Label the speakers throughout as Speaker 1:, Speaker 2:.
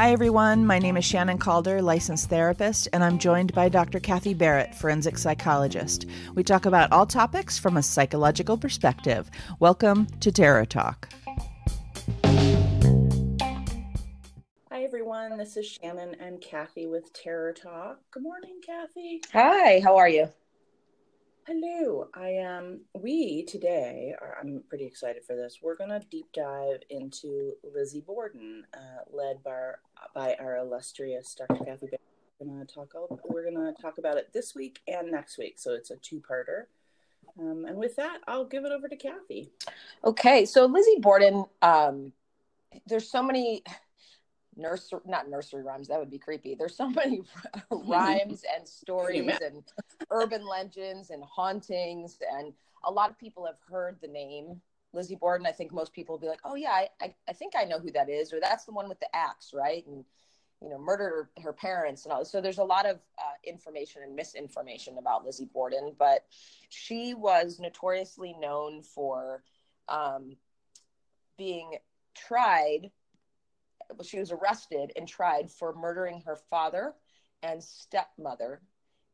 Speaker 1: Hi, everyone. My name is Shannon Calder, licensed therapist, and I'm joined by Dr. Kathy Barrett, forensic psychologist. We talk about all topics from a psychological perspective. Welcome to Terror Talk. Hi, everyone. This is Shannon and Kathy with Terror Talk. Good morning, Kathy.
Speaker 2: Hi, how are you?
Speaker 1: Hello. I am. Um, we today are. I'm pretty excited for this. We're going to deep dive into Lizzie Borden, uh, led by our, by our illustrious Dr. Kathy. We're to talk. We're going to talk about it this week and next week. So it's a two-parter. Um, and with that, I'll give it over to Kathy.
Speaker 2: Okay. So Lizzie Borden. Um, there's so many nursery not nursery rhymes that would be creepy. There's so many rhymes and stories and urban legends and hauntings and a lot of people have heard the name lizzie borden. I think most people will be like oh yeah I, I, think i know who that is or that's the one with the axe right? And you know murdered her, her parents and all. So there's a lot of uh, information and misinformation about lizzie borden but she was notoriously known for um, being tried she was arrested and tried for murdering her father and stepmother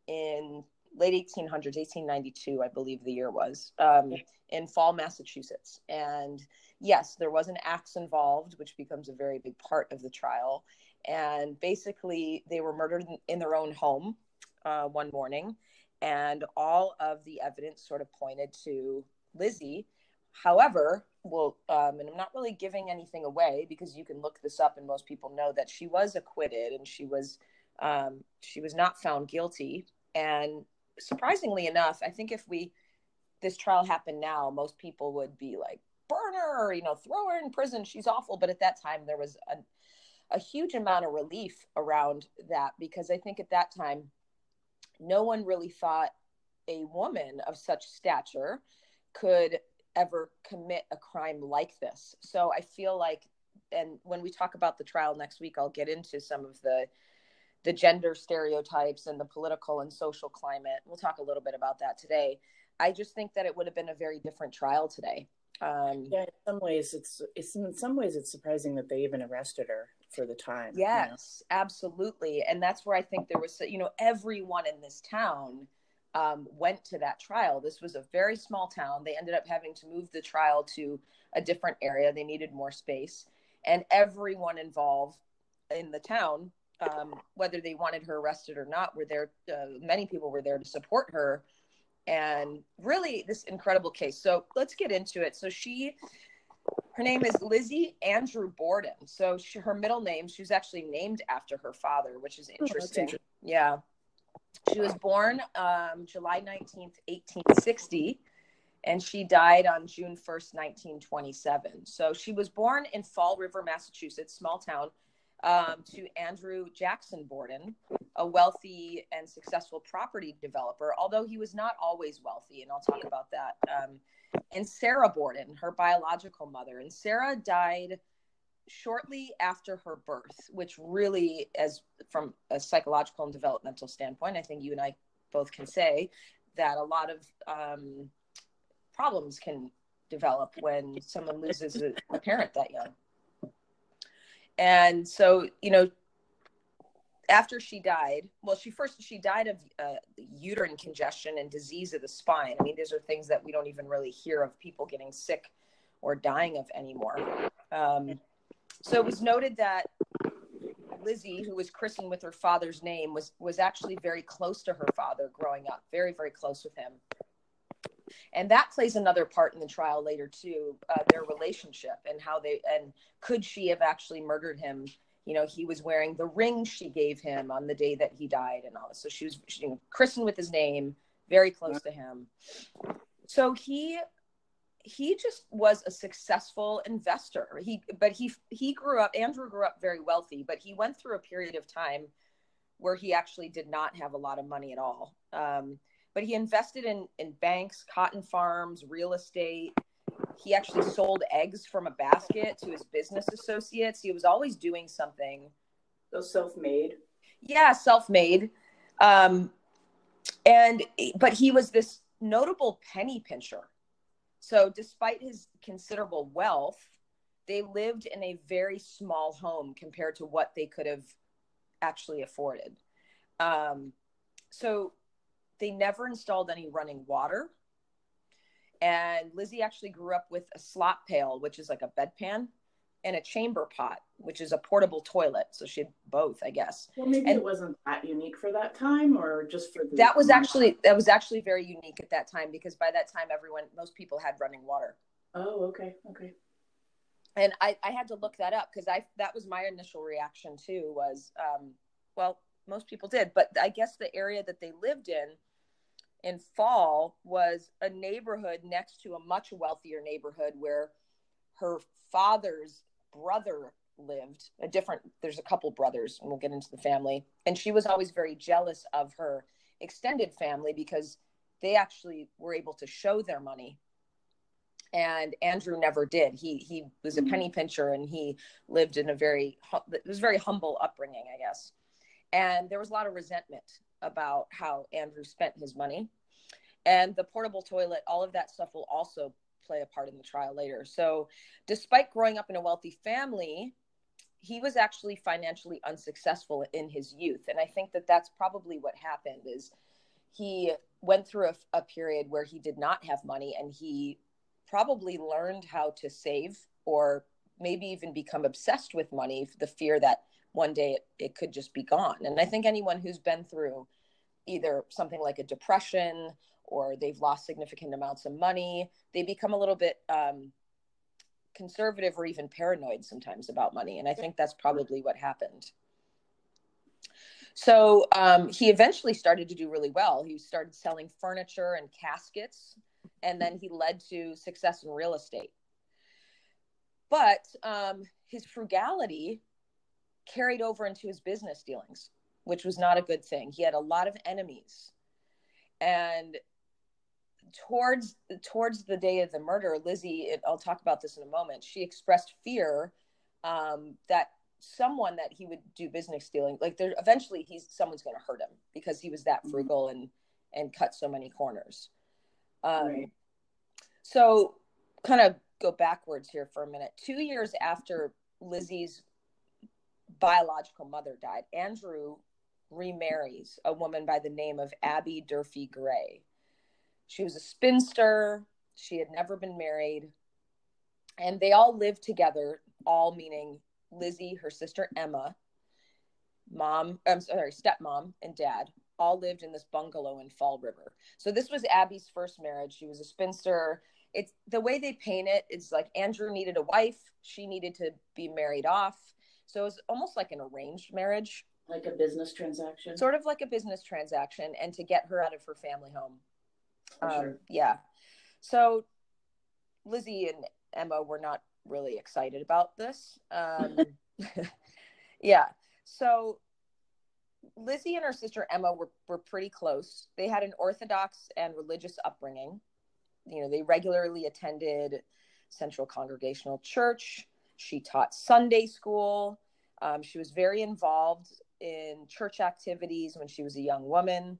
Speaker 2: in late 1800s 1892 i believe the year was um, in fall massachusetts. And yes there was an axe involved which becomes a very big part of the trial. And basically they were murdered in, their own home uh, one morning. And all of the evidence sort of pointed to lizzie. However well, um, and I'm not really giving anything away because you can look this up, and most people know that she was acquitted and she was um, she was not found guilty. And surprisingly enough, I think if we this trial happened now, most people would be like, burn her, you know, throw her in prison. She's awful. But at that time, there was a, a huge amount of relief around that because I think at that time, no one really thought a woman of such stature could ever commit a crime like this. So I feel like, and when we talk about the trial next week, I'll get into some of the the gender stereotypes and the political and social climate. We'll talk a little bit about that today. I just think that it would have been a very different trial today.
Speaker 1: Um, yeah, in some ways, it's it's in some ways it's surprising that they even arrested her for the time.
Speaker 2: Yes, you know? absolutely, and that's where I think there was, you know, everyone in this town um, went to that trial. This was a very small town. They ended up having to move the trial to a different area. They needed more space. And everyone involved in the town, um, whether they wanted her arrested or not, were there. Uh, many people were there to support her. And really, this incredible case. So let's get into it. So she, her name is Lizzie Andrew Borden. So she, her middle name, she's actually named after her father, which is interesting. Oh, interesting. Yeah. She was born um, July 19th, 1860, and she died on June 1st, 1927. So she was born in Fall River, Massachusetts, small town, um, to Andrew Jackson Borden, a wealthy and successful property developer, although he was not always wealthy, and I'll talk about that. Um, and Sarah Borden, her biological mother. And Sarah died shortly after her birth, which really, as from a psychological and developmental standpoint, I think you and I both can say that a lot of um, problems can develop when someone loses a, a parent that young. And so, you know, after she died, well, she first she died of uh, uterine congestion and disease of the spine. I mean, these are things that we don't even really hear of people getting sick or dying of anymore. Um, so it was noted that Lizzie, who was christened with her father's name, was was actually very close to her father growing up, very very close with him. And that plays another part in the trial later too, uh, their relationship and how they and could she have actually murdered him? You know, he was wearing the ring she gave him on the day that he died, and all this. So she was she, you know, christened with his name, very close to him. So he he just was a successful investor. He but he he grew up Andrew grew up very wealthy, but he went through a period of time where he actually did not have a lot of money at all. Um, but he invested in in banks, cotton farms, real estate. He actually sold eggs from a basket to his business associates. He was always doing something.
Speaker 1: So self-made.
Speaker 2: Yeah, self-made. Um, and but he was this notable penny pincher so, despite his considerable wealth, they lived in a very small home compared to what they could have actually afforded. Um, so, they never installed any running water. And Lizzie actually grew up with a slop pail, which is like a bedpan, and a chamber pot, which is a portable toilet. So she had both, I guess.
Speaker 1: Well, maybe and it wasn't that unique for that time, or just for
Speaker 2: the- that was actually that was actually very unique at that time because by that time, everyone, most people had running water.
Speaker 1: Oh, okay, okay.
Speaker 2: And I, I had to look that up because I that was my initial reaction too. Was um, well, most people did, but I guess the area that they lived in in fall was a neighborhood next to a much wealthier neighborhood where her father's brother lived a different there's a couple brothers and we'll get into the family. And she was always very jealous of her extended family because they actually were able to show their money. And andrew never did. He he was a mm-hmm. penny pincher and he lived in a very it was very humble upbringing i guess. And there was a lot of resentment about how andrew spent his money. And the portable toilet all of that stuff will also play a part in the trial later. So, despite growing up in a wealthy family, he was actually financially unsuccessful in his youth, and I think that that's probably what happened. Is he went through a, a period where he did not have money, and he probably learned how to save, or maybe even become obsessed with money, the fear that one day it, it could just be gone. And I think anyone who's been through either something like a depression or they've lost significant amounts of money, they become a little bit um, conservative or even paranoid sometimes about money. And I think that's probably what happened. So um, he eventually started to do really well. He started selling furniture and caskets, and then he led to success in real estate. But um, his frugality carried over into his business dealings, which was not a good thing. He had a lot of enemies. And towards towards the day of the murder, Lizzie, it, I'll talk about this in a moment. She expressed fear um, that someone that he would do business dealing, like there, eventually he's someone's going to hurt him because he was that mm-hmm. frugal and and cut so many corners. Um, right. So, kind of go backwards here for a minute. Two years after Lizzie's biological mother died, Andrew remarries a woman by the name of Abby Durfee Gray. She was a spinster. She had never been married. And they all lived together, all meaning Lizzie, her sister Emma, mom, I'm sorry, stepmom, and dad, all lived in this bungalow in Fall River. So this was Abby's first marriage. She was a spinster. It's the way they paint it, it's like Andrew needed a wife, she needed to be married off. So it was almost like an arranged marriage.
Speaker 1: Like a business transaction.
Speaker 2: Sort of like a business transaction and to get her out of her family home. Um, sure. Yeah. So Lizzie and Emma were not really excited about this. Um, yeah. So Lizzie and her sister Emma were, were pretty close. They had an Orthodox and religious upbringing. You know, they regularly attended Central Congregational Church. She taught Sunday school. Um, she was very involved in church activities when she was a young woman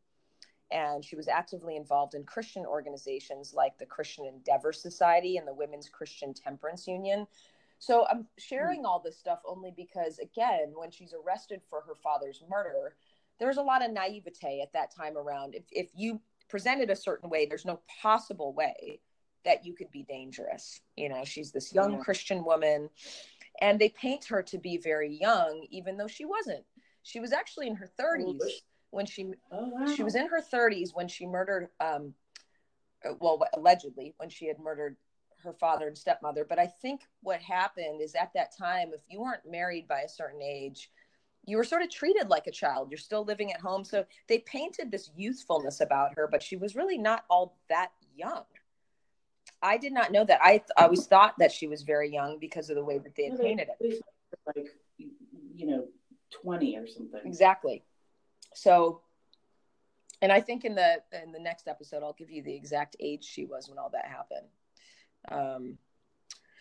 Speaker 2: and she was actively involved in Christian organizations like the Christian Endeavor Society and the Women's Christian Temperance Union. So I'm sharing all this stuff only because, again, when she's arrested for her father's murder, there's a lot of naivete at that time around. If, if you presented a certain way, there's no possible way that you could be dangerous. You know, she's this young yeah. Christian woman, and they paint her to be very young, even though she wasn't. She was actually in her 30s when she oh, wow. she was in her 30s when she murdered um uh, well allegedly when she had murdered her father and stepmother but i think what happened is at that time if you weren't married by a certain age you were sort of treated like a child you're still living at home so they painted this youthfulness about her but she was really not all that young I did not know that. I I always thought that she was very young because of the way that they had painted it.
Speaker 1: Like, you know, 20 or something.
Speaker 2: Exactly. So, and I think in the in the next episode, I'll give you the exact age she was when all that happened. Um,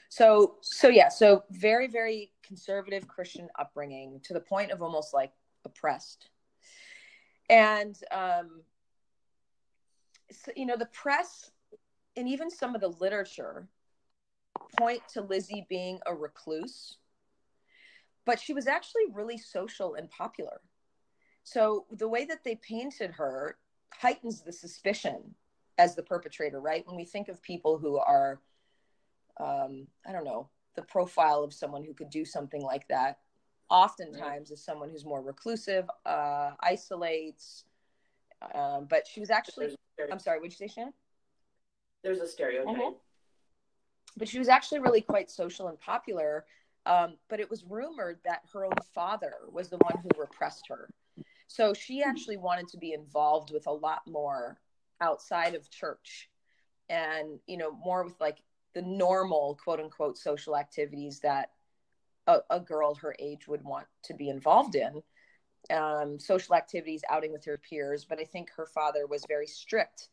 Speaker 2: so so yeah, so very very conservative Christian upbringing to the point of almost like oppressed, and um, so, you know the press and even some of the literature point to Lizzie being a recluse but she was actually really social and popular. So the way that they painted her heightens the suspicion as the perpetrator, right? When we think of people who are, um, I don't know, the profile of someone who could do something like that, oftentimes is someone who's more reclusive, uh, isolates. Um, but she was actually, I'm sorry, what'd you say, Shannon?
Speaker 1: there's a stereotype.
Speaker 2: Mhm. but she was actually really quite social and popular. Um, but it was rumored that her own father was the one who repressed her. So she actually wanted to be involved with a lot more outside of church and, you know, more with like the normal quote unquote social activities that a, a girl her age would want to be involved in. Um, social activities, outing with her peers. But I think her father was very strict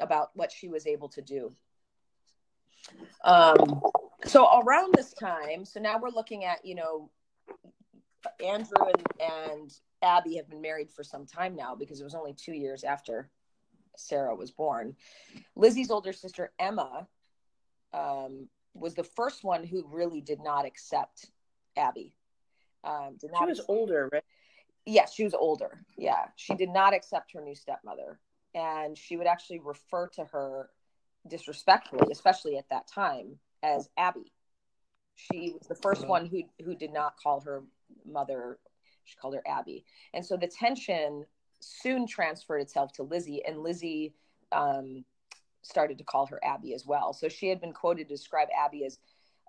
Speaker 2: about what she was able to do. Um, so around this time, so now we're looking at, you know, Andrew and, and Abby have been married for some time now because it was only two years after Sarah was born. Lizzie's older sister, Emma, um, was the first one who really did not accept Abby. Um, did
Speaker 1: She was
Speaker 2: accept-
Speaker 1: older, right?
Speaker 2: Yes, she was older. Yeah, she did not accept her new stepmother, and she would actually refer to her disrespectfully, especially at that time, as Abby. She was the first one who who did not call her mother. She called her Abby, and so the tension soon transferred itself to Lizzie, and Lizzie um, started to call her Abby as well. So she had been quoted to describe Abby as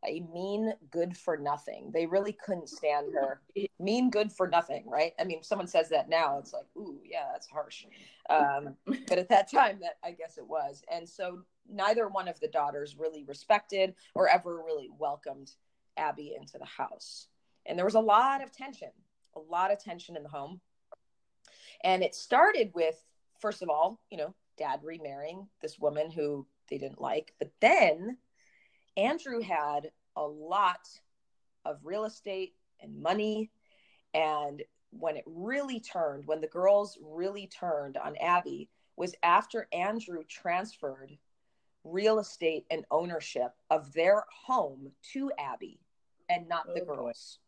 Speaker 2: a mean, good for nothing. They really couldn't stand her. Mean, good for nothing, right? I mean, someone says that now, it's like, ooh, yeah, that's harsh. Um, but at that time, that I guess it was. And so neither one of the daughters really respected or ever really welcomed Abby into the house. And there was a lot of tension, a lot of tension in the home. And it started with, first of all, you know, dad remarrying this woman who they didn't like. But then Andrew had a lot of real estate and money. And when it really turned, when the girls really turned on Abby, was after Andrew transferred real estate and ownership of their home to Abby and not the
Speaker 1: Oh, boy.
Speaker 2: girls,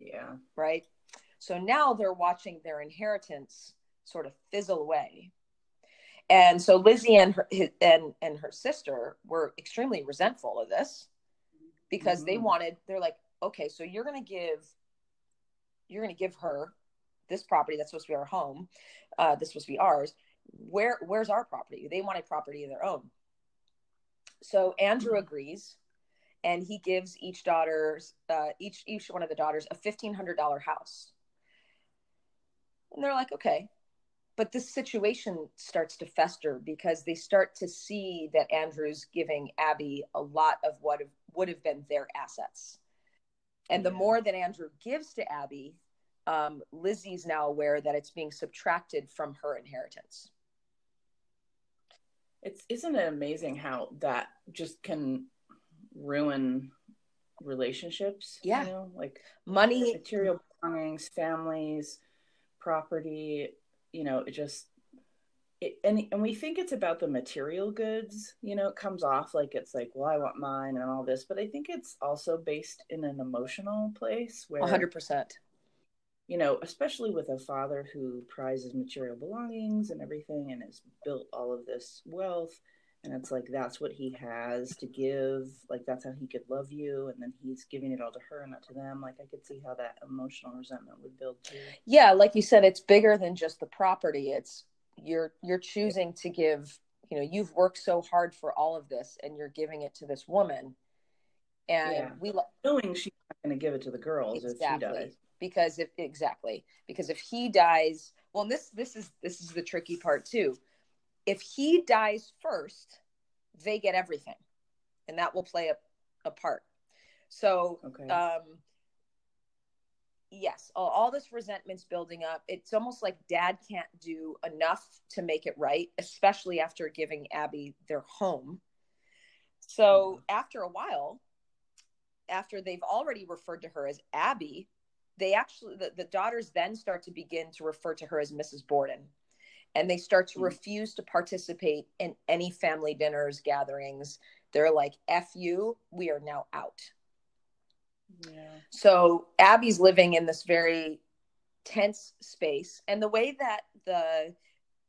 Speaker 1: Yeah.
Speaker 2: right? So now they're watching their inheritance sort of fizzle away. And so Lizzie and her his, and and her sister were extremely resentful of this because they
Speaker 1: Mhm.
Speaker 2: wanted they're like, okay, so you're going to give you're going to give her this property that's supposed to be our home, uh, that's supposed to be ours. Where where's our property? They wanted property of their own. So Andrew agrees, and he gives each daughter's uh, each each one of the daughters a fifteen hundred dollar house. And they're like, okay, but this situation starts to fester because they start to see that Andrew's giving Abby a lot of what have, would have been their assets. And the more that Andrew gives to Abby, um, Lizzie's now aware that it's being subtracted from her inheritance.
Speaker 1: It's isn't it amazing how that just can ruin relationships?
Speaker 2: Yeah.
Speaker 1: You know, like
Speaker 2: Money,
Speaker 1: material belongings, families, property, you know, it just it, and and we think it's about the material goods, you know, it comes off like it's like, well, I want mine and all this, but I think it's also based in an emotional place where
Speaker 2: 100%.
Speaker 1: you know, especially with a father who prizes material belongings and everything and has built all of this wealth. And it's like that's what he has to give. Like that's how he could love you. And then he's giving it all to her, and not to them. Like I could see how that emotional resentment would build too.
Speaker 2: Yeah, like you said, it's bigger than just the property. It's you're you're choosing to give, you know, you've worked so hard for all of this and you're giving it to this woman. And
Speaker 1: Yeah.
Speaker 2: we lo-
Speaker 1: Knowing she's not going to give it to the girls if she
Speaker 2: exactly
Speaker 1: dies.
Speaker 2: because if exactly because if he dies well and this this is this is the tricky part too if he dies first they get everything, and that will play a, a part. So, okay. um, yes, all, all this resentment's building up. It's almost like dad can't do enough to make it right, especially after giving Abby their home. So, mm. after a while, after they've already referred to her as Abby, they actually the, the daughters then start to begin to refer to her as Mrs. Borden. And they start to mm. refuse to participate in any family dinners, gatherings. They're like, F you, we are now out. Yeah. So Abby's living in this very tense space. And the way that the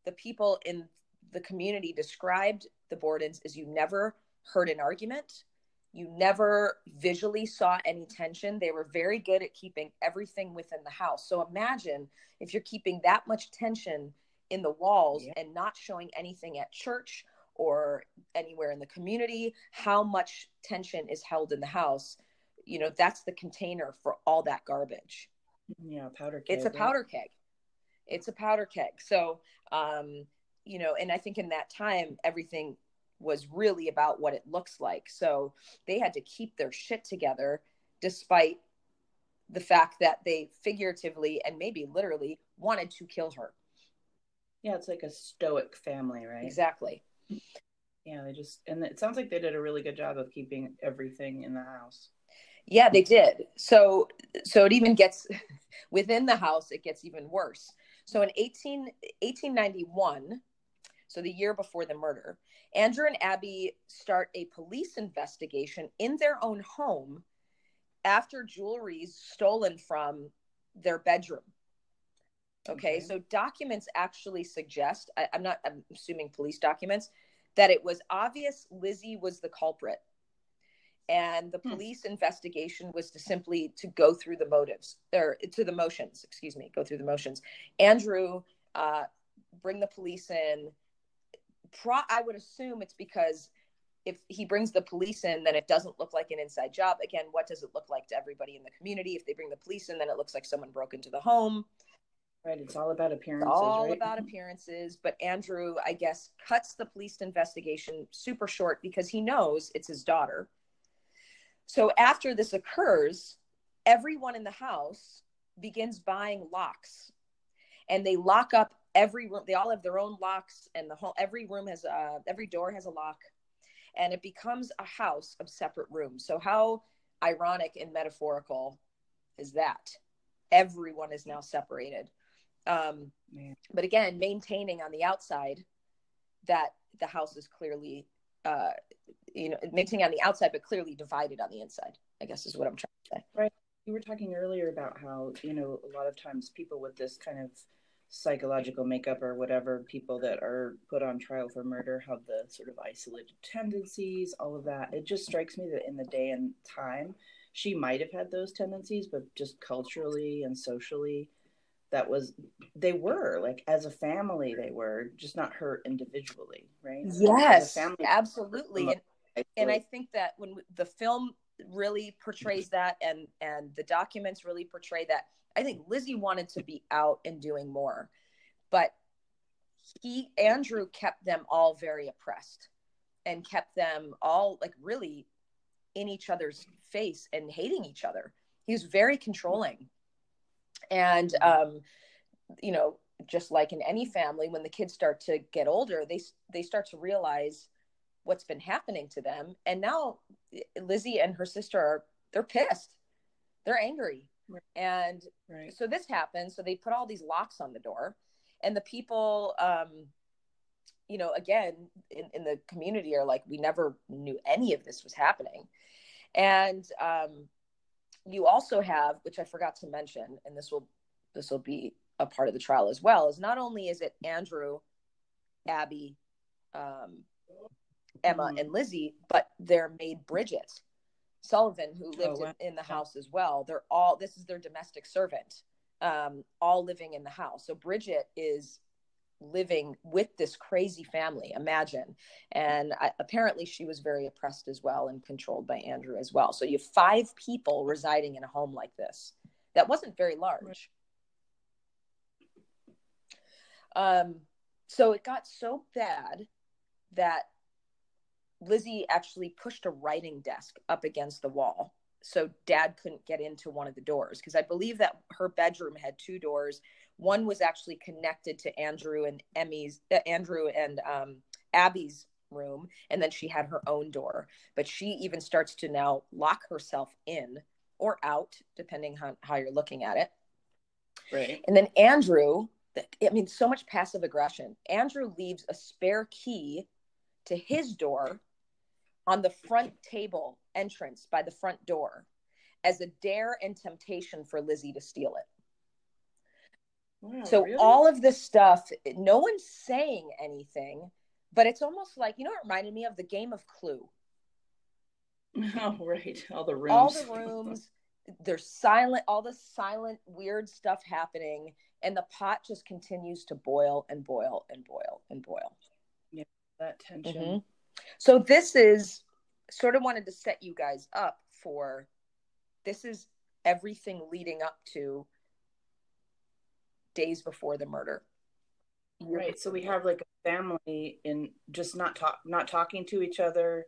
Speaker 2: the people in the community described the Bordens is you never heard an argument you never visually saw any tension. They were very good at keeping everything within the house. So imagine if you're keeping that much tension in the walls yeah. and not showing anything at church or anywhere in the community, how much tension is held in the house. You know, that's the container for all that garbage.
Speaker 1: Yeah, powder keg.
Speaker 2: It's a powder keg. It's a powder keg. So, um, you know, and I think in that time, everything was really about what it looks like. So they had to keep their shit together despite the fact that they figuratively and maybe literally wanted to kill her.
Speaker 1: Yeah, it's like a stoic family, right?
Speaker 2: Exactly.
Speaker 1: Yeah, they just and it sounds like they did a really good job of keeping everything in the house.
Speaker 2: Yeah, they did. So so it even gets within the house it gets even worse. So in 18 1891, so the year before the murder, Andrew and Abby start a police investigation in their own home after jewelry stolen from their bedroom. Okay, okay. so documents actually suggest, I, I'm not, I'm assuming police documents, that it was obvious Lizzie was the culprit. And the hmm. police hmm. investigation was to simply to go through the motives or to the motions, excuse me, go through the motions. Andrew, uh, bring the police in, pro I would assume it's because if he brings the police in, then it doesn't look like an inside job. Again, what does it look like to everybody in the community? If they bring the police in, then it looks like someone broke into the home.
Speaker 1: Right. It's all about appearances.
Speaker 2: It's all
Speaker 1: right?
Speaker 2: about appearances. But Andrew, I guess, cuts the police investigation super short because he knows it's his daughter. So after this occurs, everyone in the house begins buying locks and they lock up every room they all have their own locks and the whole every room has a every door has a lock and it becomes a house of separate rooms so how ironic and metaphorical is that everyone is now separated um, but again maintaining on the outside that the house is clearly uh, you know maintaining on the outside but clearly divided on the inside i guess is what i'm trying to say.
Speaker 1: Right. You were talking earlier about how you know a lot of times people with this kind of psychological makeup or whatever people that are put on trial for murder have the sort of isolated tendencies all of that. It just strikes me that in the day and time she might have had those tendencies but just culturally and socially that was they were like as a family they were just not her individually right
Speaker 2: yes family, absolutely and, and i think that when the film really portrays that and and the documents really portray that I think Lizzie wanted to be out and doing more, but he Andrew kept them all very oppressed and kept them all like really in each other's face and hating each other. He was very controlling. And um you know, just like in any family when the kids start to get older, they they start to realize what's been happening to them and now Lizzie and her sister are they're pissed. They're angry Right. And right. so this happened. So they put all these locks on the door, and the people, um, you know, again in, in the community are like, we never knew any of this was happening. And um, you also have, which I forgot to mention, and this will this will be a part of the trial as well, is not only is it Andrew, Abby, um, Emma, mm-hmm. and Lizzie, but their maid Bridget Sullivan, who oh, lived oh, wow. in, in, the house as well. They're all this is their domestic servant, um, all living in the house. So Bridget is living with this crazy family. Imagine, and I, apparently she was very oppressed as well and controlled by Andrew as well. So you have five people residing in a home like this that wasn't very large. Um, so it got so bad that Lizzie actually pushed a writing desk up against the wall so dad couldn't get into one of the doors because I believe that her bedroom had two doors. One was actually connected to Andrew and Emmy's, uh, Andrew and um, Abby's room, and then she had her own door. But she even starts to now lock herself in or out, depending on how you're looking at it.
Speaker 1: Right.
Speaker 2: And then Andrew, I mean, so much passive aggression. Andrew leaves a spare key to his door on the front table entrance by the front door as a dare and temptation for Lizzie to steal it. Wow, so really? all of this stuff, no one's saying anything, but it's almost like you know. It reminded me of the game of Clue.
Speaker 1: Oh right, all the rooms.
Speaker 2: All the rooms. There's silent. All the silent, weird stuff happening, and the pot just continues to boil and boil and boil and boil.
Speaker 1: Yeah, that tension. Mm-hmm.
Speaker 2: So this is sort of wanted to set you guys up for this is everything leading up to days before the murder.
Speaker 1: Right. So we have like a family in just not talk not talking to each other,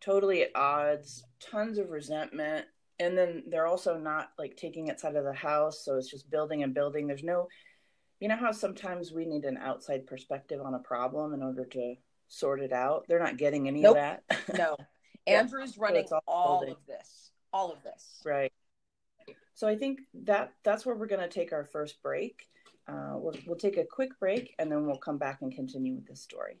Speaker 1: totally at odds, tons of resentment. And then they're also not like taking it out of the house. So it's just building and building. There's no you know how sometimes we need an outside perspective on a problem in order to sort it out? They're not getting any nope. of that.
Speaker 2: no. Andrew's running so all, all of this. All of this.
Speaker 1: Right. So I think that that's where we're going to take our first break. Uh, we'll, we'll take a quick break and then we'll come back and continue with this story.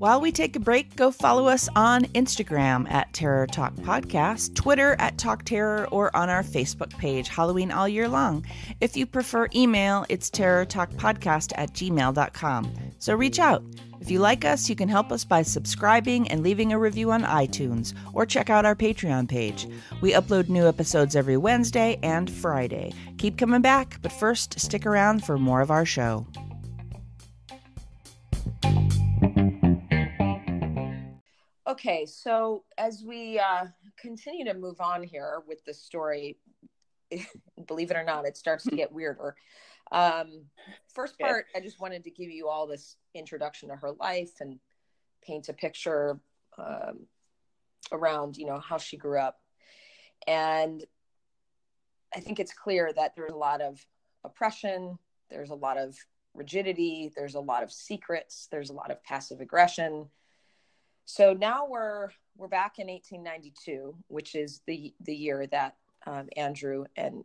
Speaker 3: While we take a break, go follow us on Instagram at Terror Talk Podcast, Twitter at Talk Terror, or on our Facebook page, Halloween All Year Long. If you prefer email, it's terrortalkpodcast at gmail.com. So reach out. If you like us, you can help us by subscribing and leaving a review on iTunes, or check out our Patreon page. We upload new episodes every Wednesday and Friday. Keep coming back, but first, stick around for more of our show.
Speaker 2: Okay, so as we uh, continue to move on here with the story, believe it or not, it starts to get weirder. Um, first part, I just wanted to give you all this introduction to her life and paint a picture um, around, you know, how she grew up. And I think it's clear that there's a lot of oppression, there's a lot of rigidity, there's a lot of secrets, there's a lot of passive aggression so now we're we're back in 1892, which is the the year that um, Andrew and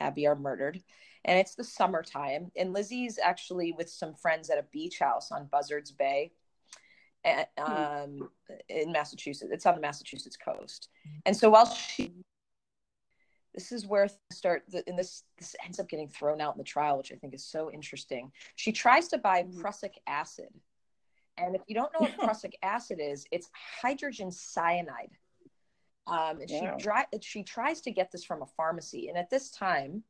Speaker 2: Abby are murdered, and it's the summertime. And Lizzie's actually with some friends at a beach house on Buzzards Bay, at, hmm. um, in Massachusetts. It's on the Massachusetts coast. And so while she, this is where start, the, and this this ends up getting thrown out in the trial, which I think is so interesting. She tries to buy hmm. prussic acid and if you don't know what prussic acid is, it's hydrogen cyanide. Um, and yeah. she, dry, she tries to get this from a pharmacy. And at this time,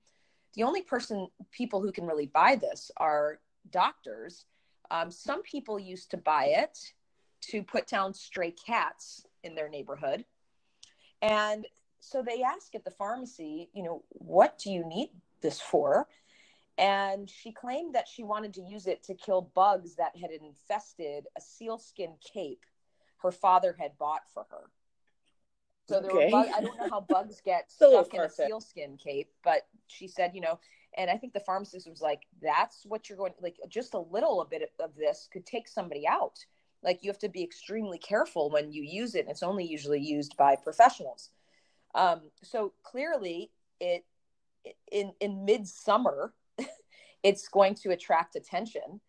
Speaker 2: the only person, people who can really buy this are doctors. Um, some people used to buy it to put down stray cats in their neighborhood. And so they ask at the pharmacy, you know, what do you need this for? And she claimed that she wanted to use it to kill bugs that had infested a sealskin cape her father had bought for her. So there okay. were bugs, I don't know how bugs get stuck in a sealskin cape, but she said, you know, and I think the pharmacist was like, "That's what you're going like. Just a little a bit of this could take somebody out. Like you have to be extremely careful when you use it. It's only usually used by professionals. Um, so clearly, it in in midsummer it's going to attract attention.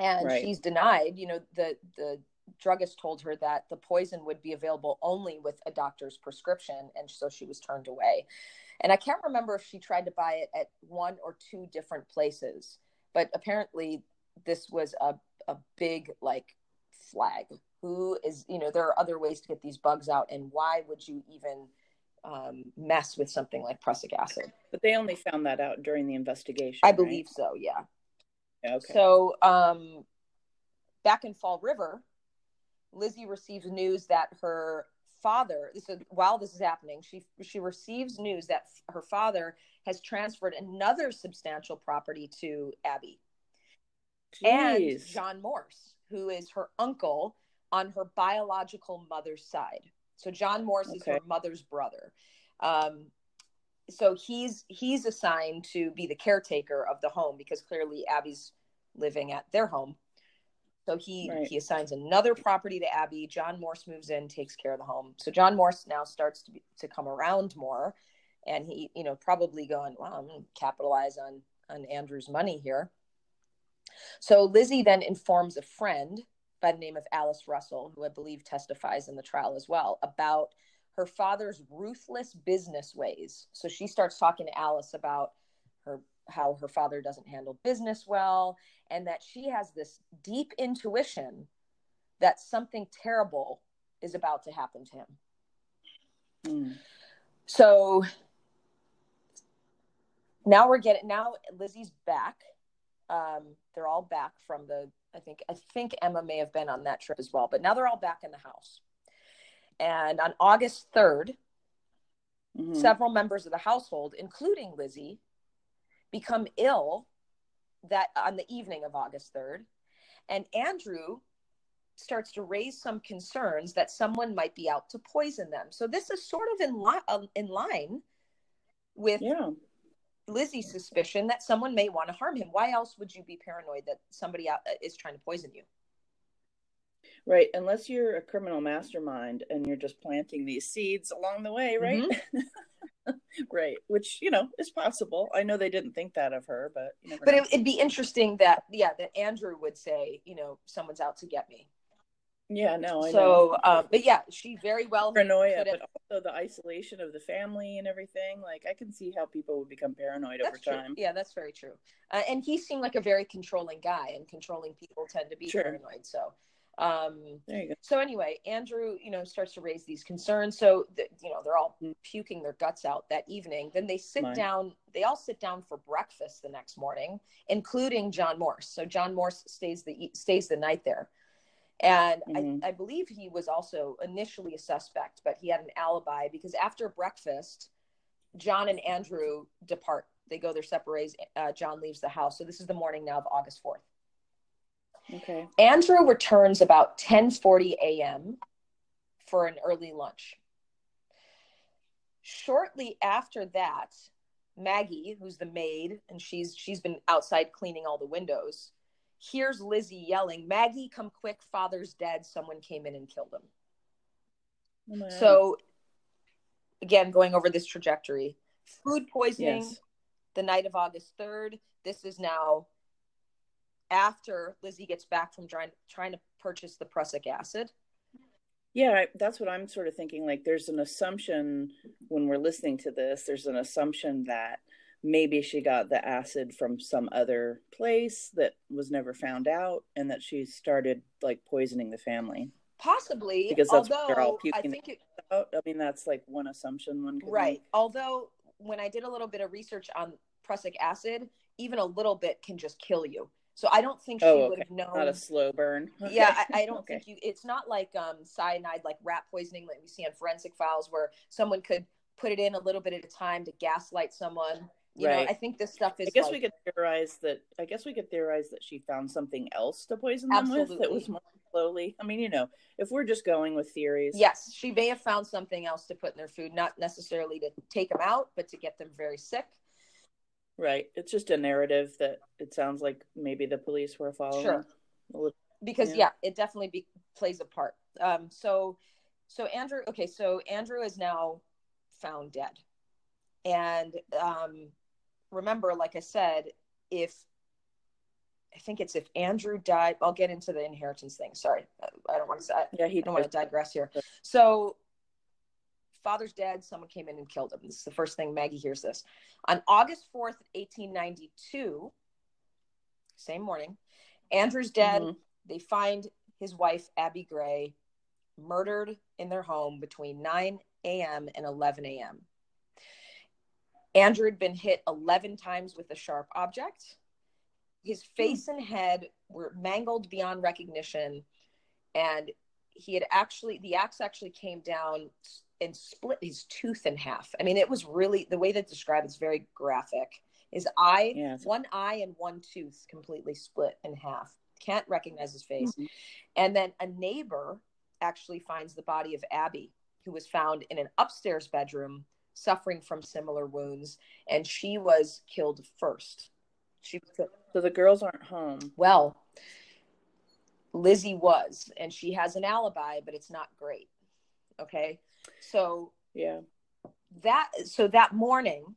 Speaker 2: And right. she's denied you know the the druggist told her that the poison would be available only with a doctor's prescription and so she was turned away. And i can't remember if she tried to buy it at one or two different places but apparently this was a, a big like flag. Who is you know there are other ways to get these bugs out and why would you even um, mess with something like prussic acid.
Speaker 1: But they only found that out during the investigation.
Speaker 2: I believe so. Yeah. Okay. So um, back in Fall River, Lizzie receives news that her father so while this is happening she she receives news that her father has transferred another substantial property to abby
Speaker 1: Jeez.
Speaker 2: and john morse who is her uncle on her biological mother's side so john morse is her mother's brother um, so he's he's assigned to be the caretaker of the home because clearly abby's living at their home so he
Speaker 1: Right.
Speaker 2: he assigns another property to Abby. John Morse moves in, takes care of the home. So John Morse now starts to be, to come around more, and he you know probably going, well, I'm going to capitalize on on Andrew's money here. So Lizzie then informs a friend by the name of Alice Russell, who I believe testifies in the trial as well, about her father's ruthless business ways. So she starts talking to Alice about her how her father doesn't handle business well and that she has this deep intuition that something terrible is about to happen to him.
Speaker 1: Hmm.
Speaker 2: So now we're getting now Lizzie's back. Um, they're all back from the I think I think Emma may have been on that trip as well, but now they're all back in the house. And on August 3rd,
Speaker 1: Mhm.
Speaker 2: several members of the household, including Lizzie, become ill that on the evening of August 3rd. And Andrew starts to raise some concerns that someone might be out to poison them. So this is sort of in, li- uh, in line with
Speaker 1: Yeah.
Speaker 2: Lizzie's suspicion that someone may want to harm him. Why else would you be paranoid that somebody out, uh, is trying to poison you?
Speaker 1: Right. Unless you're a criminal mastermind and you're just planting these seeds along the way, right?
Speaker 2: Mm-hmm.
Speaker 1: right. Which, you know, is possible. I know they didn't think that of her, but
Speaker 2: But
Speaker 1: know.
Speaker 2: it'd be interesting that, yeah, that Andrew would say, you know, someone's out to get me.
Speaker 1: Yeah, no, I know.
Speaker 2: so, um, but yeah, she very well
Speaker 1: Paranoia, but also the isolation of the family and everything. Like, I can see how people would become paranoid over
Speaker 2: true.
Speaker 1: time.
Speaker 2: Yeah, that's very true. Uh, and he seemed like a very controlling guy, and controlling people tend to be
Speaker 1: Sure.
Speaker 2: paranoid. So, um,
Speaker 1: There you go.
Speaker 2: so anyway, Andrew, you know, starts to raise these concerns. So, th- you know, they're all puking their guts out that evening. Then they sit
Speaker 1: Right.
Speaker 2: down. They all sit down for breakfast the next morning, including John Morse. So John Morse stays the stays the night there, and
Speaker 1: Mhm.
Speaker 2: I, I believe he was also initially a suspect, but he had an alibi because after breakfast, John and Andrew depart. They go their separate ways. Uh, John leaves the house. So this is the morning now of August fourth.
Speaker 1: Okay.
Speaker 2: Andrew returns about 10:40 a.m. for an early lunch. Shortly after that, Maggie, who's the maid and she's she's been outside cleaning all the windows, hears Lizzie yelling, "Maggie, come quick, father's dead. Someone came in and killed him."
Speaker 1: Oh
Speaker 2: So again, going over this trajectory, food poisoning
Speaker 1: Yes.
Speaker 2: the night of August 3rd. This is now after Lizzie gets back from trying trying to purchase the prussic acid.
Speaker 1: Yeah, I, that's what I'm sort of thinking. Like, there's an assumption when we're listening to this, there's an assumption that maybe she got the acid from some other place that was never found out and that she started like poisoning the family.
Speaker 2: Possibly,
Speaker 1: Because that's
Speaker 2: although
Speaker 1: they're all
Speaker 2: I think it,
Speaker 1: I mean, that's like one assumption one could
Speaker 2: right.
Speaker 1: make.
Speaker 2: Although when I did a little bit of research on prussic acid, even a little bit can just kill you. So I don't think she
Speaker 1: Oh,
Speaker 2: would
Speaker 1: okay.
Speaker 2: have known.
Speaker 1: Not a slow burn.
Speaker 2: Yeah, I, I don't
Speaker 1: Okay.
Speaker 2: think you. It's not like um, cyanide, like rat poisoning, that we see on forensic files, where someone could put it in a little bit at a time to gaslight someone. You know,
Speaker 1: Right.
Speaker 2: I think this stuff is.
Speaker 1: I guess
Speaker 2: like,
Speaker 1: we could theorize that. I guess we could theorize that she found something else to poison them with that was more slowly. I mean, you know, if we're just going with theories,
Speaker 2: Yes, she may have found something else to put in their food, not necessarily to take them out, but to get them very sick.
Speaker 1: right. It's just a narrative that it sounds like maybe the police were following.
Speaker 2: Sure.
Speaker 1: Little-
Speaker 2: because
Speaker 1: Yeah.
Speaker 2: yeah, it definitely be, plays a part. Um, so, so Andrew, okay, so Andrew is now found dead, and um, remember, like I said, if I think it's if Andrew died, I'll get into the inheritance thing. Sorry, I don't want to say.
Speaker 1: Yeah, he
Speaker 2: don't want to digress here. So, father's dead. Someone came in and killed him. This is the first thing Maggie hears this. On August 4th, 1892, same morning, Andrew's dead.
Speaker 1: Mhm.
Speaker 2: They find his wife, Abby Gray, murdered in their home between 9 a.m. and 11 a.m. Andrew had been hit 11 times with a sharp object. His face and head were mangled beyond recognition, and he had actually the axe actually came down and split his tooth in half. I mean, it was really the way they described it's very graphic. His eye,
Speaker 1: Yeah.
Speaker 2: one eye and one tooth completely split in half. Can't recognize his face.
Speaker 1: Mhm.
Speaker 2: And then a neighbor actually finds the body of Abby, who was found in an upstairs bedroom suffering from similar wounds. And she was killed first. She killed.
Speaker 1: So the girls aren't home.
Speaker 2: Well, Lizzie was, and she has an alibi, but it's not great. Okay. So
Speaker 1: Yeah.
Speaker 2: that so that morning,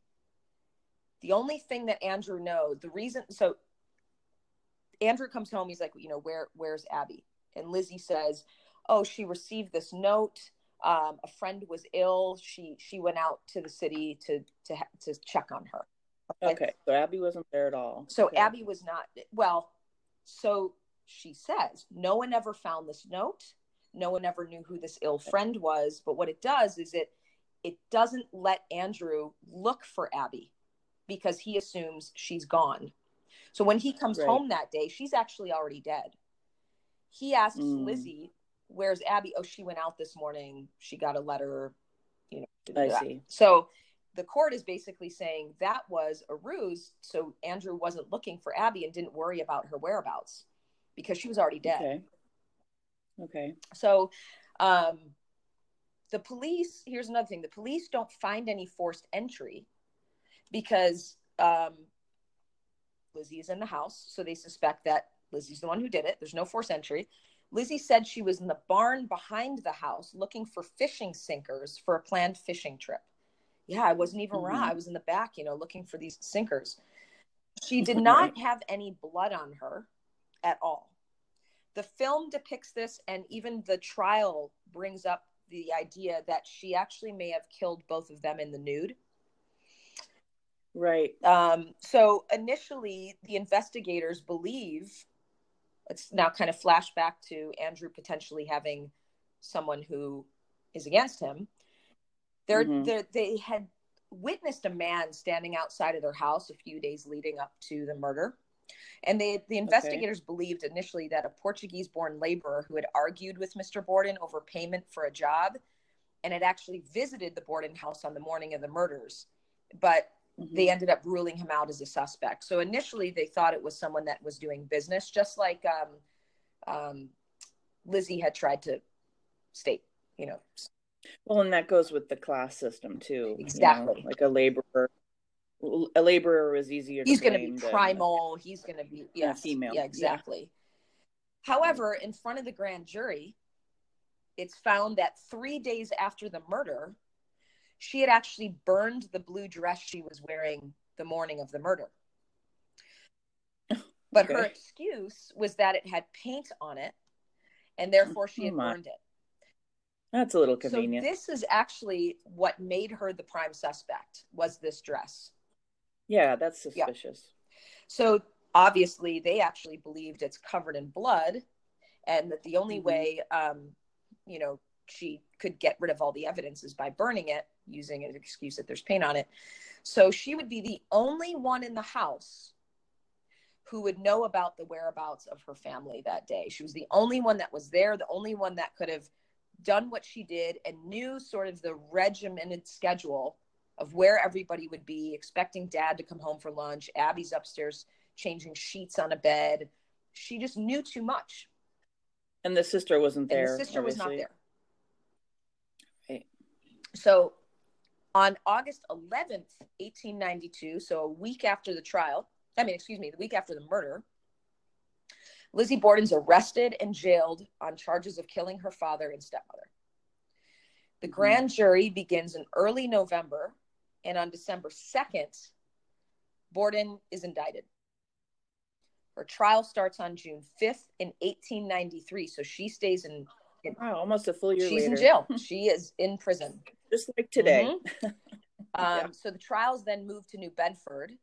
Speaker 2: the only thing that Andrew knows, the reason so Andrew comes home, he's like, you know, where where's Abby? And Lizzie says, Oh, she received this note. Um, a friend was ill. She she went out to the city to to to check on her.
Speaker 1: Okay. So Abby wasn't there at all.
Speaker 2: So
Speaker 1: Okay.
Speaker 2: Abby was not well. So she says no one ever found this note. No one ever knew who this ill friend was. But what it does is it it doesn't let Andrew look for Abby because he assumes she's gone. So when he comes
Speaker 1: Right.
Speaker 2: home that day, she's actually already dead. He asks
Speaker 1: Mm.
Speaker 2: Lizzie, "Where's Abby?" Oh, she went out this morning. She got a letter. You know.
Speaker 1: I
Speaker 2: that.
Speaker 1: see.
Speaker 2: So the court is basically saying that was a ruse. So Andrew wasn't looking for Abby and didn't worry about her whereabouts because she was already dead.
Speaker 1: Okay. Okay.
Speaker 2: So um, the police, here's another thing the police don't find any forced entry because um, Lizzie is in the house. So they suspect that Lizzie's the one who did it. There's no forced entry. Lizzie said she was in the barn behind the house looking for fishing sinkers for a planned fishing trip. Yeah, I wasn't even wrong.
Speaker 1: Mhm.
Speaker 2: I was in the back, you know, looking for these sinkers. She did not have any blood on her at all. The film depicts this, and even the trial brings up the idea that she actually may have killed both of them in the nude.
Speaker 1: Right.
Speaker 2: Um, so initially, the investigators believe it's now kind of flashback to Andrew potentially having someone who is against him. They're,
Speaker 1: Mhm.
Speaker 2: they're, they had witnessed a man standing outside of their house a few days leading up to the murder. And they, the investigators believed initially that a Portuguese born laborer who had argued with Mr. Borden over payment for a job and had actually visited the Borden house on the morning of the murders. But
Speaker 1: Mhm.
Speaker 2: they ended up ruling him out as a suspect. So initially, they thought it was someone that was doing business, just like um, um, Lizzie had tried to state. You know,
Speaker 1: Well, and that goes with the class system too. you know,
Speaker 2: Exactly.
Speaker 1: Like a laborer, a laborer is easier.
Speaker 2: He's going to be
Speaker 1: than-
Speaker 2: primal. He's going to be yes,
Speaker 1: female.
Speaker 2: Yeah,
Speaker 1: Yeah.
Speaker 2: exactly. However, in front of the grand jury, it's found that three days after the murder, she had actually burned the blue dress she was wearing the morning of the murder. But her excuse was that it had paint on it, and therefore she
Speaker 1: Oh
Speaker 2: had
Speaker 1: my.
Speaker 2: burned it.
Speaker 1: That's a little convenient.
Speaker 2: So this is actually what made her the prime suspect was this dress.
Speaker 1: yeah, that's
Speaker 2: Yeah.
Speaker 1: suspicious.
Speaker 2: So obviously, they actually believed it's covered in blood, and that the only
Speaker 1: Mhm.
Speaker 2: way, um, you know, she could get rid of all the evidence is by burning it, using an excuse that there's paint on it. So she would be the only one in the house who would know about the whereabouts of her family that day. She was the only one that was there, the only one that could have done what she did and knew sort of the regimented schedule of where everybody would be, expecting dad to come home for lunch. Abby's upstairs changing sheets on a bed. She just knew too much.
Speaker 1: And the sister wasn't
Speaker 2: And
Speaker 1: there.
Speaker 2: the sister was not there. So on August 11th, 1892, so a week after the trial, I mean, excuse me, the week after the murder, Lizzie Borden's arrested and jailed on charges of killing her father and stepmother. The hmm. grand jury begins in early November, and on December 2nd, Borden is indicted. Her trial starts on June 5th in 1893, so she stays in
Speaker 1: Wow, almost a full year
Speaker 2: she's
Speaker 1: later.
Speaker 2: in jail. she is in prison.
Speaker 1: Just like today.
Speaker 2: Mhm. Um,
Speaker 1: Yeah.
Speaker 2: So the trials then move to New Bedford,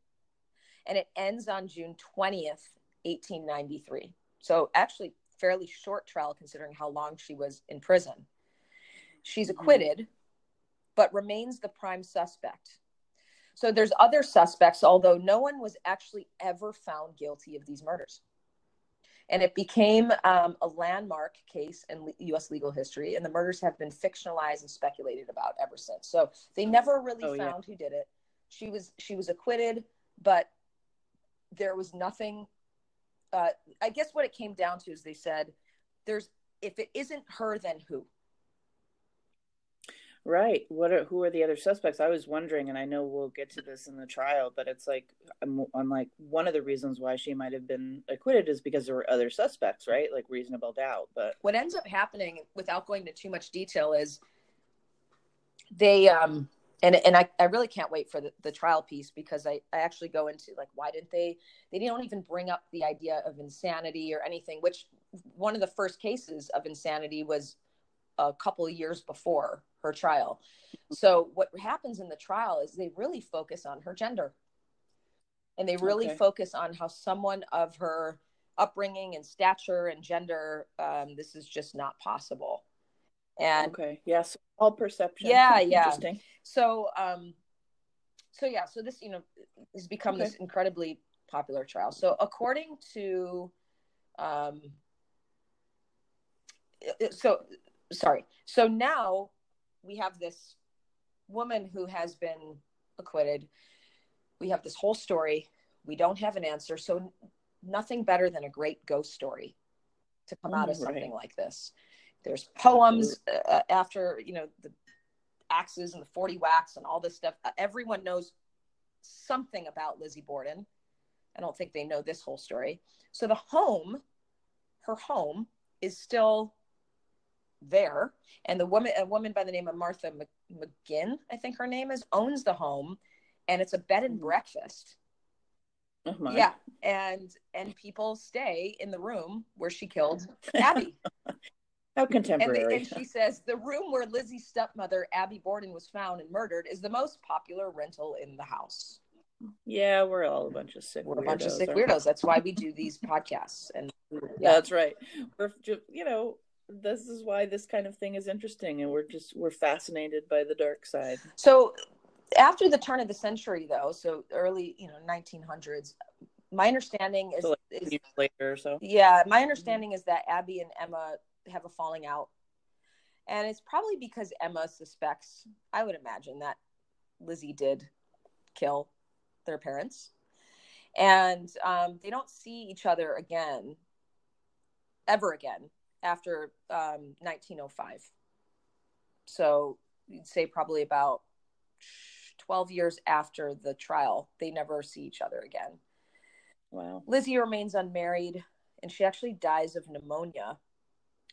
Speaker 2: and it ends on June twentieth, eighteen ninety three. So actually, fairly short trial considering how long she was in prison. She's
Speaker 1: Mhm.
Speaker 2: acquitted, but remains the prime suspect. So there's other suspects, although no one was actually ever found guilty of these murders. And it became um, a landmark case in U.S. legal history. And the murders have been fictionalized and speculated about ever since. So they never really oh, found yeah. who did it. She was she was acquitted, but there was nothing. Uh, I guess what it came down to is they said, "There's if it isn't her, then who?"
Speaker 1: Right. What are who are the other suspects? I was wondering, and I know we'll get to this in the trial, but it's like I'm, I'm like one of the reasons why she might have been acquitted is because there were other suspects, right? Like reasonable doubt. But
Speaker 2: what ends up happening, without going into too much detail, is they um and and I, I really can't wait for the, the trial piece because I, I actually go into like why didn't they they don't even bring up the idea of insanity or anything which one of the first cases of insanity was a couple of years before her trial. So what happens in the trial is they really focus on her gender. And they really okay. focus on how someone of her upbringing and stature and gender, um, this is just not possible. And
Speaker 1: okay, yes, all perception.
Speaker 2: Yeah, yeah. So, um, so yeah, so this you know has become okay. this incredibly popular trial. So according to, um, so sorry. So now we have this woman who has been acquitted. We have this whole story. We don't have an answer. So nothing better than a great ghost story to come out of something like this. There's poems uh, after, you know, the axes and the 40 whacks and all this stuff. Uh, everyone knows something about Lizzie Borden. I don't think they know this whole story. So the home, her home, is still there. And the woman a woman by the name of martha mcginn i think her name is owns the home and it's a bed and mm-hmm. breakfast. Oh yeah. And and people stay in the room where she killed abby.
Speaker 1: How contemporary
Speaker 2: and, and, she says the room where lizzie's stepmother abby borden was found and murdered is the most popular rental in the house.
Speaker 1: Yeah we're all a bunch of sick
Speaker 2: we're
Speaker 1: a
Speaker 2: bunch of sick weirdos. That's why we do these podcasts. And
Speaker 1: yeah. that's right. We're just you know this is why this kind of thing is interesting and we're just we're fascinated by the dark side.
Speaker 2: So after the turn of the century though so early you know 1900s my understanding is, so like is
Speaker 1: later or so?
Speaker 2: Yeah my understanding is that abby and emma have a falling out and it's probably because emma suspects i would imagine that lizzie did kill their parents and um, they don't see each other again ever again after um, 1905. So you'd say probably about 12 years after the trial, they never see each other again.
Speaker 1: Wow.
Speaker 2: Lizzie remains unmarried and she actually dies of pneumonia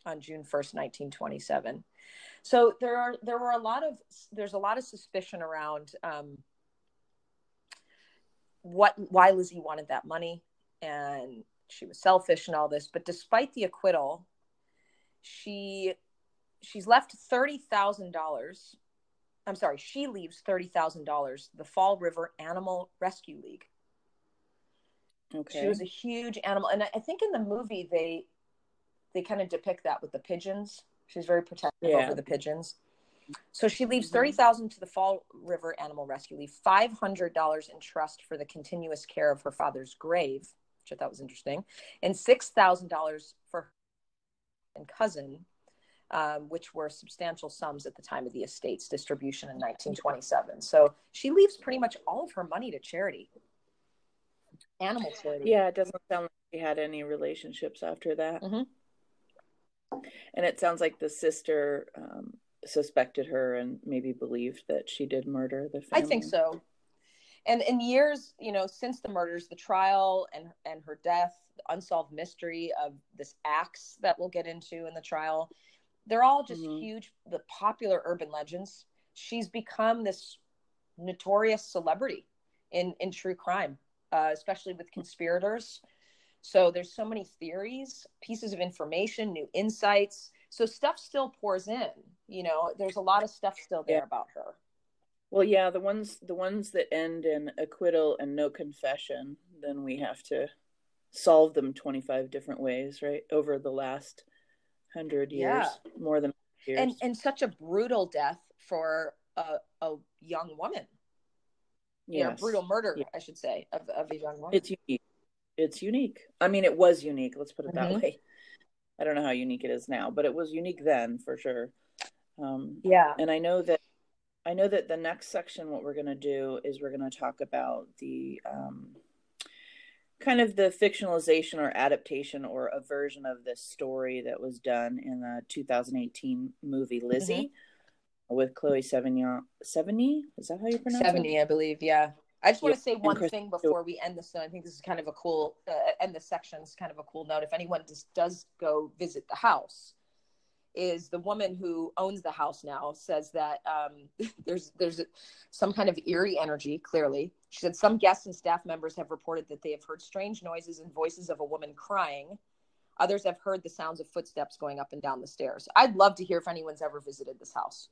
Speaker 2: on June 1st, 1927. So there are there were a lot of there's a lot of suspicion around um, what why Lizzie wanted that money and she was selfish and all this. But despite the acquittal, she she's left thirty thousand dollars. I'm sorry, she leaves thirty thousand dollars the Fall River Animal Rescue League. Okay. She was a huge animal, and I think in the movie they they kind of depict that with the pigeons. She's very protective yeah. over the pigeons. So she leaves mm-hmm. thirty thousand to the Fall River Animal Rescue League, five hundred dollars in trust for the continuous care of her father's grave, which I thought was interesting, and six thousand dollars for and cousin, um, which were substantial sums at the time of the estate's distribution in 1927. So she leaves pretty much all of her money to charity, animal charity.
Speaker 1: Yeah, it doesn't sound like she had any relationships after that. Mm-hmm. And it sounds like the sister um, suspected her and maybe believed that she did murder the family.
Speaker 2: I think so. And in years, you know, since the murders, the trial and and her death, the unsolved mystery of this axe that we'll get into in the trial. They're all just mm-hmm. huge, the popular urban legends. She's become this notorious celebrity in in true crime, uh, especially with conspirators. So there's so many theories, pieces of information, new insights. So stuff still pours in. You know, there's a lot of stuff still there yeah. about her.
Speaker 1: Well, yeah, the ones the ones that end in acquittal and no confession, then we have to solve them 25 different ways, right? Over the last 100 years, yeah. more than years.
Speaker 2: And and such a brutal death for a, a young woman. Yeah, brutal murder, yeah. I should say, of, of a young woman.
Speaker 1: It's unique. it's unique. I mean, it was unique. Let's put it that
Speaker 2: Mhm.
Speaker 1: way. I don't know how unique it is now, but it was unique then for sure. Um,
Speaker 2: Yeah.
Speaker 1: and I know that I know that the next section, what we're going to do is we're going to talk about the um, kind of the fictionalization or adaptation or a version of this story that was done in the 2018 movie Lizzie with Chloe Sevigny. Sevigny is that how you pronounce it?
Speaker 2: Sevigny, I believe. Yeah. I just want to say one thing before we end this. And I think this is kind of a cool, uh, end this section is kind of a cool note. If anyone just does go visit the house, is the woman who owns the house now says that um, there's there's some kind of eerie energy. Clearly, she said some guests and staff members have reported that they have heard strange noises and voices of a woman crying. Others have heard the sounds of footsteps going up and down the stairs. I'd love to hear if anyone's ever visited this house.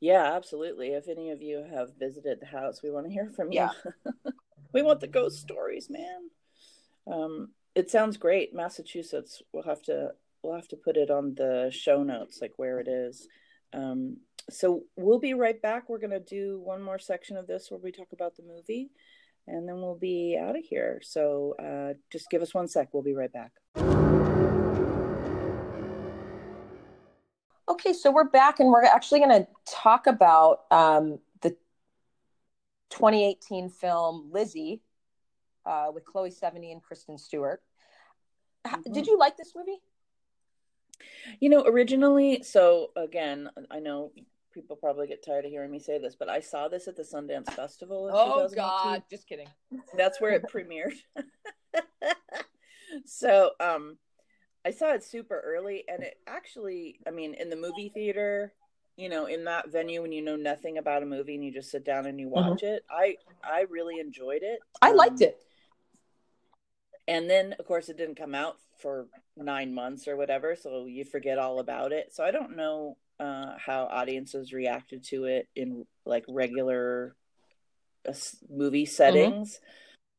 Speaker 1: Yeah, absolutely. If any of you have visited the house, we want to hear from you.
Speaker 2: Yeah.
Speaker 1: we want the ghost stories, man. Um, it sounds great. Massachusetts. We'll have to we'll have to put it on the show notes, like where it is. Um, so we'll be right back. We're gonna do one more section of this where we talk about the movie, and then we'll be out of here. So uh, just give us one sec. We'll be right back.
Speaker 2: Okay, so we're back and we're actually going to talk about um, the 2018 film Lizzie uh, with Chloe Sevigny and Kristen Stewart.
Speaker 1: Mhm.
Speaker 2: Did you like this movie?
Speaker 1: You know, originally, so again, I know people probably get tired of hearing me say this, but I saw this at the Sundance Festival. In
Speaker 2: Oh God, just kidding.
Speaker 1: that's where it premiered. so, um, I saw it super early, and it actually, I mean, in the movie theater, you know, in that venue when you know nothing about a movie and you just sit down and you watch it, I I really enjoyed it.
Speaker 2: I liked
Speaker 1: Um,
Speaker 2: it.
Speaker 1: and then of course it didn't come out for nine months or whatever so you forget all about it. So i don't know uh, how audiences reacted to it in like regular uh, movie settings.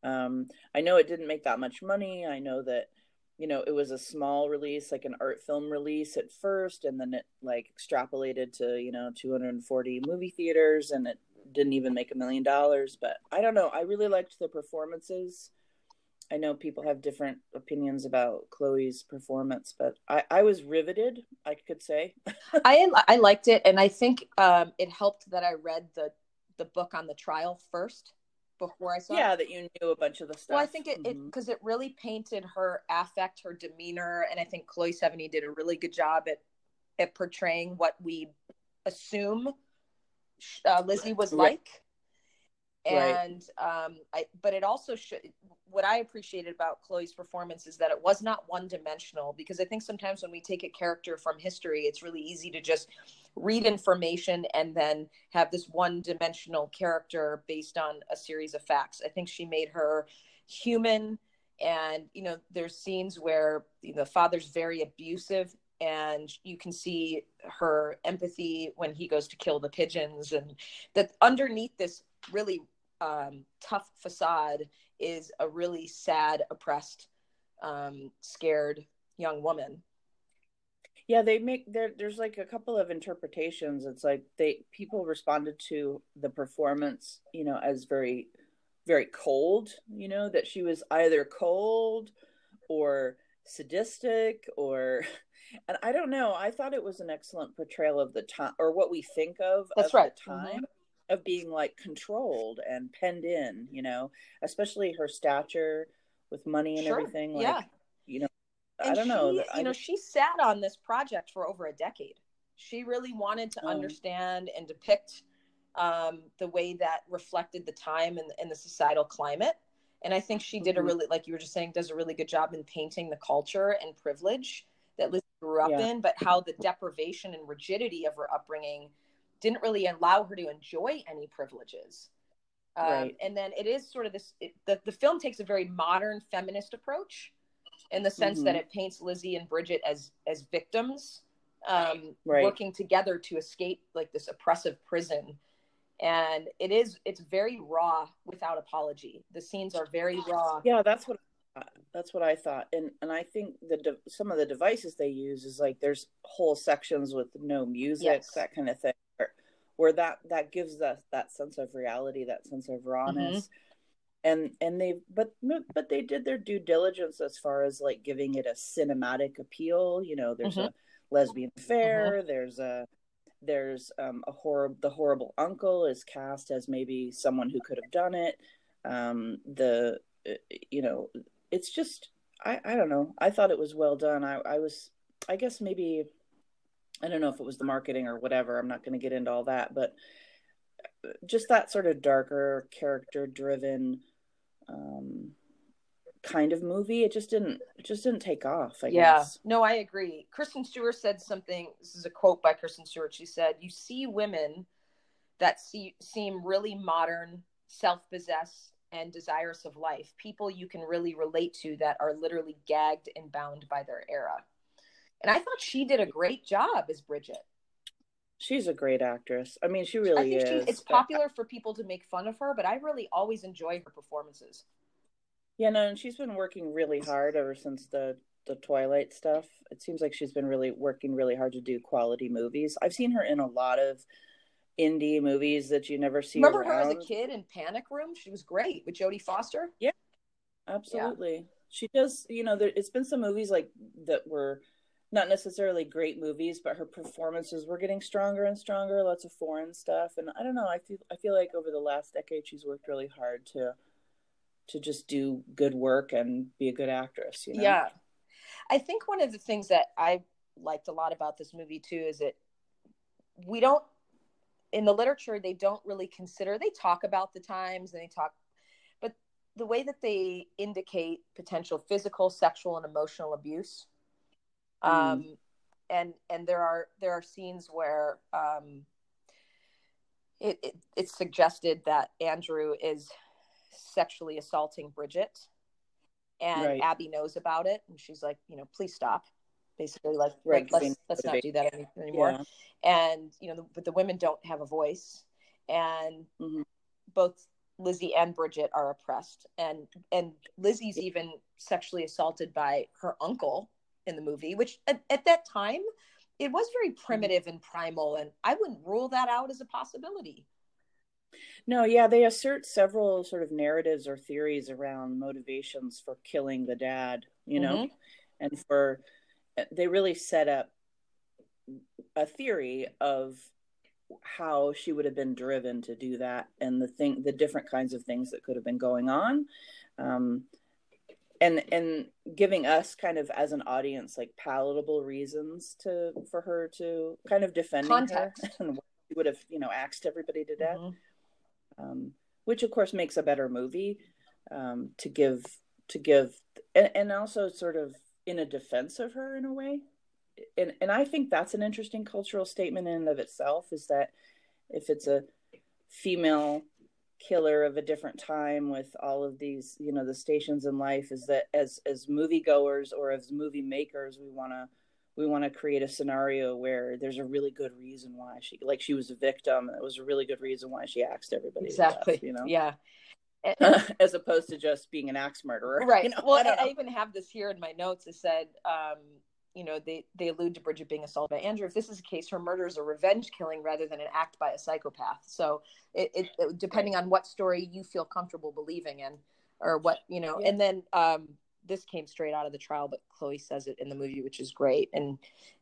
Speaker 1: Um, i know it didn't make that much money. I know that you know it was a small release like an art film release at first and then it like extrapolated to you know 240 movie theaters and it didn't even make a million dollars but i don't know. I really liked the performances I know people have different opinions about Chloe's performance, but I, I was riveted, I could say.
Speaker 2: I I liked it, and I think um, it helped that I read the the book on the trial first before I saw it.
Speaker 1: yeah, that you knew a bunch of the stuff.
Speaker 2: Well, I think it because it, really painted her affect, her demeanor, and I think Chloe Sevigny did a really good job at at portraying what we assume uh, Lizzie was
Speaker 1: Right.
Speaker 2: like.
Speaker 1: Right.
Speaker 2: And um, I, but it also should. What I appreciated about Chloe's performance is that it was not one dimensional. Because I think sometimes when we take a character from history, it's really easy to just read information and then have this one dimensional character based on a series of facts. I think she made her human and you know there's scenes where you know, the father's very abusive and you can see her empathy when he goes to kill the pigeons and that underneath this really um, tough facade is a really sad oppressed um, scared young woman
Speaker 1: yeah, they make there. There's like a couple of interpretations. It's like they people responded to the performance, you know, as very, very cold. You know that she was either cold or sadistic or and I don't know. I thought it was an excellent portrayal of the time or what we think of
Speaker 2: That's
Speaker 1: of
Speaker 2: right.
Speaker 1: the time of being like controlled and penned in, you know, especially her stature with money and
Speaker 2: Sure.
Speaker 1: everything. Like,
Speaker 2: yeah
Speaker 1: you know, I don't know.
Speaker 2: she,
Speaker 1: I
Speaker 2: you know,
Speaker 1: just-
Speaker 2: she sat on this project for over a decade. She really wanted to
Speaker 1: Oh.
Speaker 2: understand and depict um, the way that reflected the time and, and the societal climate. And I think she did a
Speaker 1: Mhm.
Speaker 2: really, like you were just saying, does a really good job in painting the culture and privilege that Liz grew up
Speaker 1: Yeah.
Speaker 2: in, but how the deprivation and rigidity of her upbringing didn't really allow her to enjoy any privileges. Um,
Speaker 1: Right.
Speaker 2: And then it is sort of this, it, the, the film takes a very modern feminist approach in the sense that
Speaker 1: Mhm.
Speaker 2: it paints Lizzie and Bridget as as victims um,
Speaker 1: Right.
Speaker 2: working together to escape like this oppressive prison. And it is it's very raw without apology. The scenes are very raw.
Speaker 1: yeah, that's what that's what I thought, and and I think the de- some of the devices they use is like there's whole sections with no music,
Speaker 2: Yes.
Speaker 1: that kind of thing, where, where that that gives us that sense of reality, that sense of rawness. and and they but but they did their due diligence as far as like giving it a cinematic appeal you know there's mm-hmm. a lesbian affair mm-hmm. there's a there's um, a horrible the horrible uncle is cast as maybe someone who could have done it um, the uh, you know it's just I, I don't know. I thought it was well done. I i was i guess maybe i don't know if it was the marketing or whatever. I'm not going to get into all that but uh, just that sort of darker character driven um kind of movie. It just didn't it just didn't take off I yeah. guess.
Speaker 2: no i agree. Kristen stewart said something this is a quote by kristen stewart. She said you see women that see, seem really modern self-possessed and desirous of life people you can really relate to that are literally gagged and bound by their era. And i thought she did a great job as bridget.
Speaker 1: She's a great actress. I mean she really is she,
Speaker 2: it's popular for people to make fun of her but i really always enjoy her performances.
Speaker 1: Yeah, no, and she's been working really hard ever since the the Twilight stuff. It seems like she's been really working really hard to do quality movies. I've seen her in a lot of indie movies that you never see.
Speaker 2: Remember around. her as a kid in Panic Room? She was great with Jodie Foster.
Speaker 1: Yeah, absolutely. Yeah. She does. You know, there, it's been some movies like that were not necessarily great movies, but her performances were getting stronger and stronger. Lots of foreign stuff, and I don't know. I feel I feel like over the last decade, she's worked really hard to to just do good work and be a good actress you know?
Speaker 2: yeah i think one of the things that i liked a lot about this movie too is that we don't in the literature they don't really consider they talk about the times and they talk but the way that they indicate potential physical sexual and emotional abuse mm. um and and there are there are scenes where um it, it it's suggested that andrew is sexually assaulting Bridget. And right. Abby knows about it. And she's like, you know, please stop. Basically, like, right, like let's, let's not do that anymore. Yeah. And, you know, the, but the women don't have a voice. And mm-hmm. both Lizzie and Bridget are oppressed. And, and Lizzie's even sexually assaulted by her uncle in the movie, which at, at that time, it was very mm-hmm. primitive and primal. And I wouldn't rule that out as a possibility.
Speaker 1: No, yeah, they assert several sort of narratives or theories around motivations for killing the dad, you know, mm-hmm. and for they really set up a theory of how she would have been driven to do that and the thing the different kinds of things that could have been going on. Um, and and giving us kind of as an audience like palatable reasons to for her to kind of defend her and she would have you know axed everybody to death. Mm-hmm. Um, which of course makes a better movie um, to give to give and, and also sort of in a defense of her in a way. And and I think that's an interesting cultural statement in and of itself is that if it's a female killer of a different time with all of these you know the stations in life is that as as moviegoers or as movie makers we want to we want to create a scenario where there's a really good reason why she like she was a victim. And it was a really good reason why she axed everybody
Speaker 2: exactly
Speaker 1: death, you know?
Speaker 2: Yeah
Speaker 1: as opposed to just being an axe murderer
Speaker 2: right.
Speaker 1: you know?
Speaker 2: well I, I, even have this here in my notes. It said um you know they they allude to bridget being assaulted by andrew. If this is the case her murder is a revenge killing rather than an act by a psychopath. So it, it, it depending on what story you feel comfortable believing in or what you know yeah. and then um this came straight out of the trial, but Chloe says it in the movie, which is great. And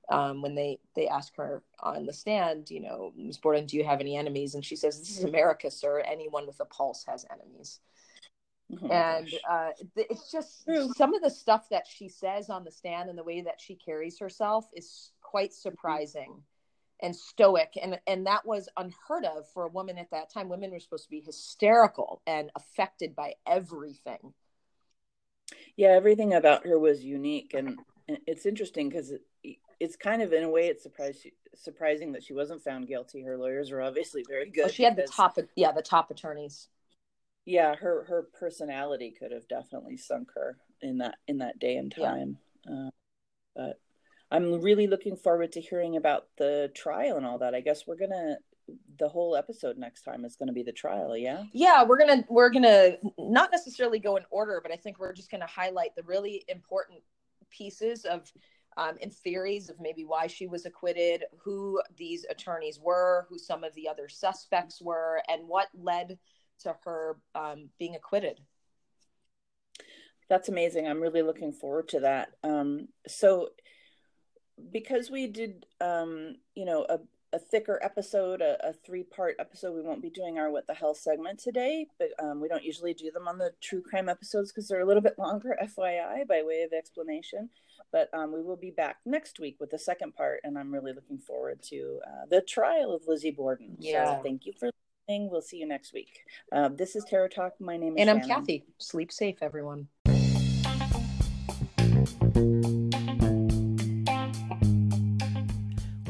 Speaker 2: um, when they they ask her on the stand, you know, Ms. Borden, do you have any enemies? And she says, "This is America, sir. Anyone with a pulse has enemies." Oh and uh, it's just True. some of the stuff that she says on the stand and the way that she carries herself is quite surprising mm-hmm. and stoic and and that was unheard of for a woman at that time women were supposed to be hysterical and affected by everything
Speaker 1: yeah everything about her was unique and, it's interesting because it, it's kind of in a way it's surprised surprising that she wasn't found guilty. Her lawyers were obviously very good oh,
Speaker 2: she had the top yeah the top attorneys.
Speaker 1: Yeah her her personality could have definitely sunk her in that in that day and time yeah. uh, but i'm really looking forward to hearing about the trial and all that. I guess we're gonna the whole episode next time is going to be the trial yeah
Speaker 2: yeah we're gonna we're gonna not necessarily go in order but i think we're just gonna highlight the really important pieces of um, and theories of maybe why she was acquitted who these attorneys were who some of the other suspects were and what led to her um, being acquitted.
Speaker 1: That's amazing. I'm really looking forward to that. Um, so, because we did, um, you know, a, a thicker episode, a, a three part episode, we won't be doing our What the Hell segment today, but um, we don't usually do them on the true crime episodes because they're a little bit longer, FYI, by way of explanation. But um, we will be back next week with the second part, and I'm really looking forward to uh, the trial of Lizzie Borden. Yeah. So thank you for listening. We'll see you next week. Uh, this is Terror Talk. My name is
Speaker 2: And
Speaker 1: I'm
Speaker 2: Kathy. Sleep safe, everyone.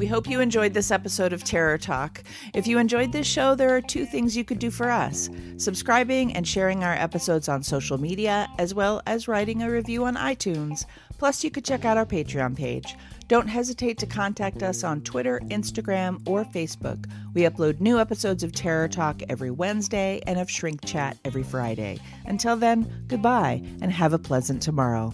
Speaker 3: We hope you enjoyed this episode of Terror Talk. If you enjoyed this show, there are two things you could do for us subscribing and sharing our episodes on social media, as well as writing a review on iTunes. Plus, you could check out our Patreon page. Don't hesitate to contact us on Twitter, Instagram, or Facebook. We upload new episodes of Terror Talk every Wednesday and of Shrink Chat every Friday. Until then, goodbye and have a pleasant tomorrow.